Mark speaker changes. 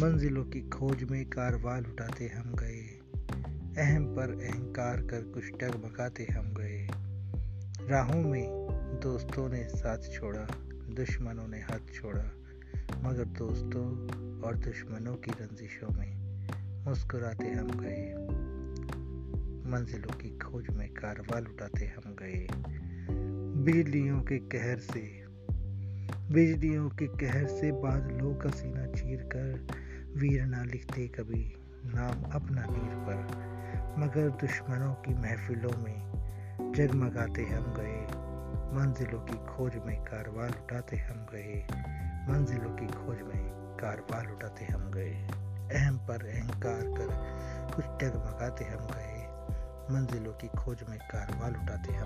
Speaker 1: मंजिलों की खोज में कारवाल उठाते हम गए। अहम पर अहंकार कर कुछ डगमगाते हम गए। राहों में दोस्तों ने साथ छोड़ा, दुश्मनों ने हाथ छोड़ा, मगर दोस्तों और दुश्मनों की रंजिशों में मुस्कुराते हम गए। मंजिलों की खोज में कारवाल उठाते हम गए। बिजलियों के कहर से, बिजलियों के कहर से बादलों का सीना चीर कर वीर ना लिखते कभी नाम अपना नीर पर, मगर दुश्मनों की महफिलों में जगमगाते हम गए। मंजिलों की खोज में कारवाल उठाते हम गए। मंजिलों की खोज में कारवाल उठाते हम गए। अहम पर अहंकार कर कुछ डगमगाते हम गए। मंजिलों की खोज में कारवाल उठाते हम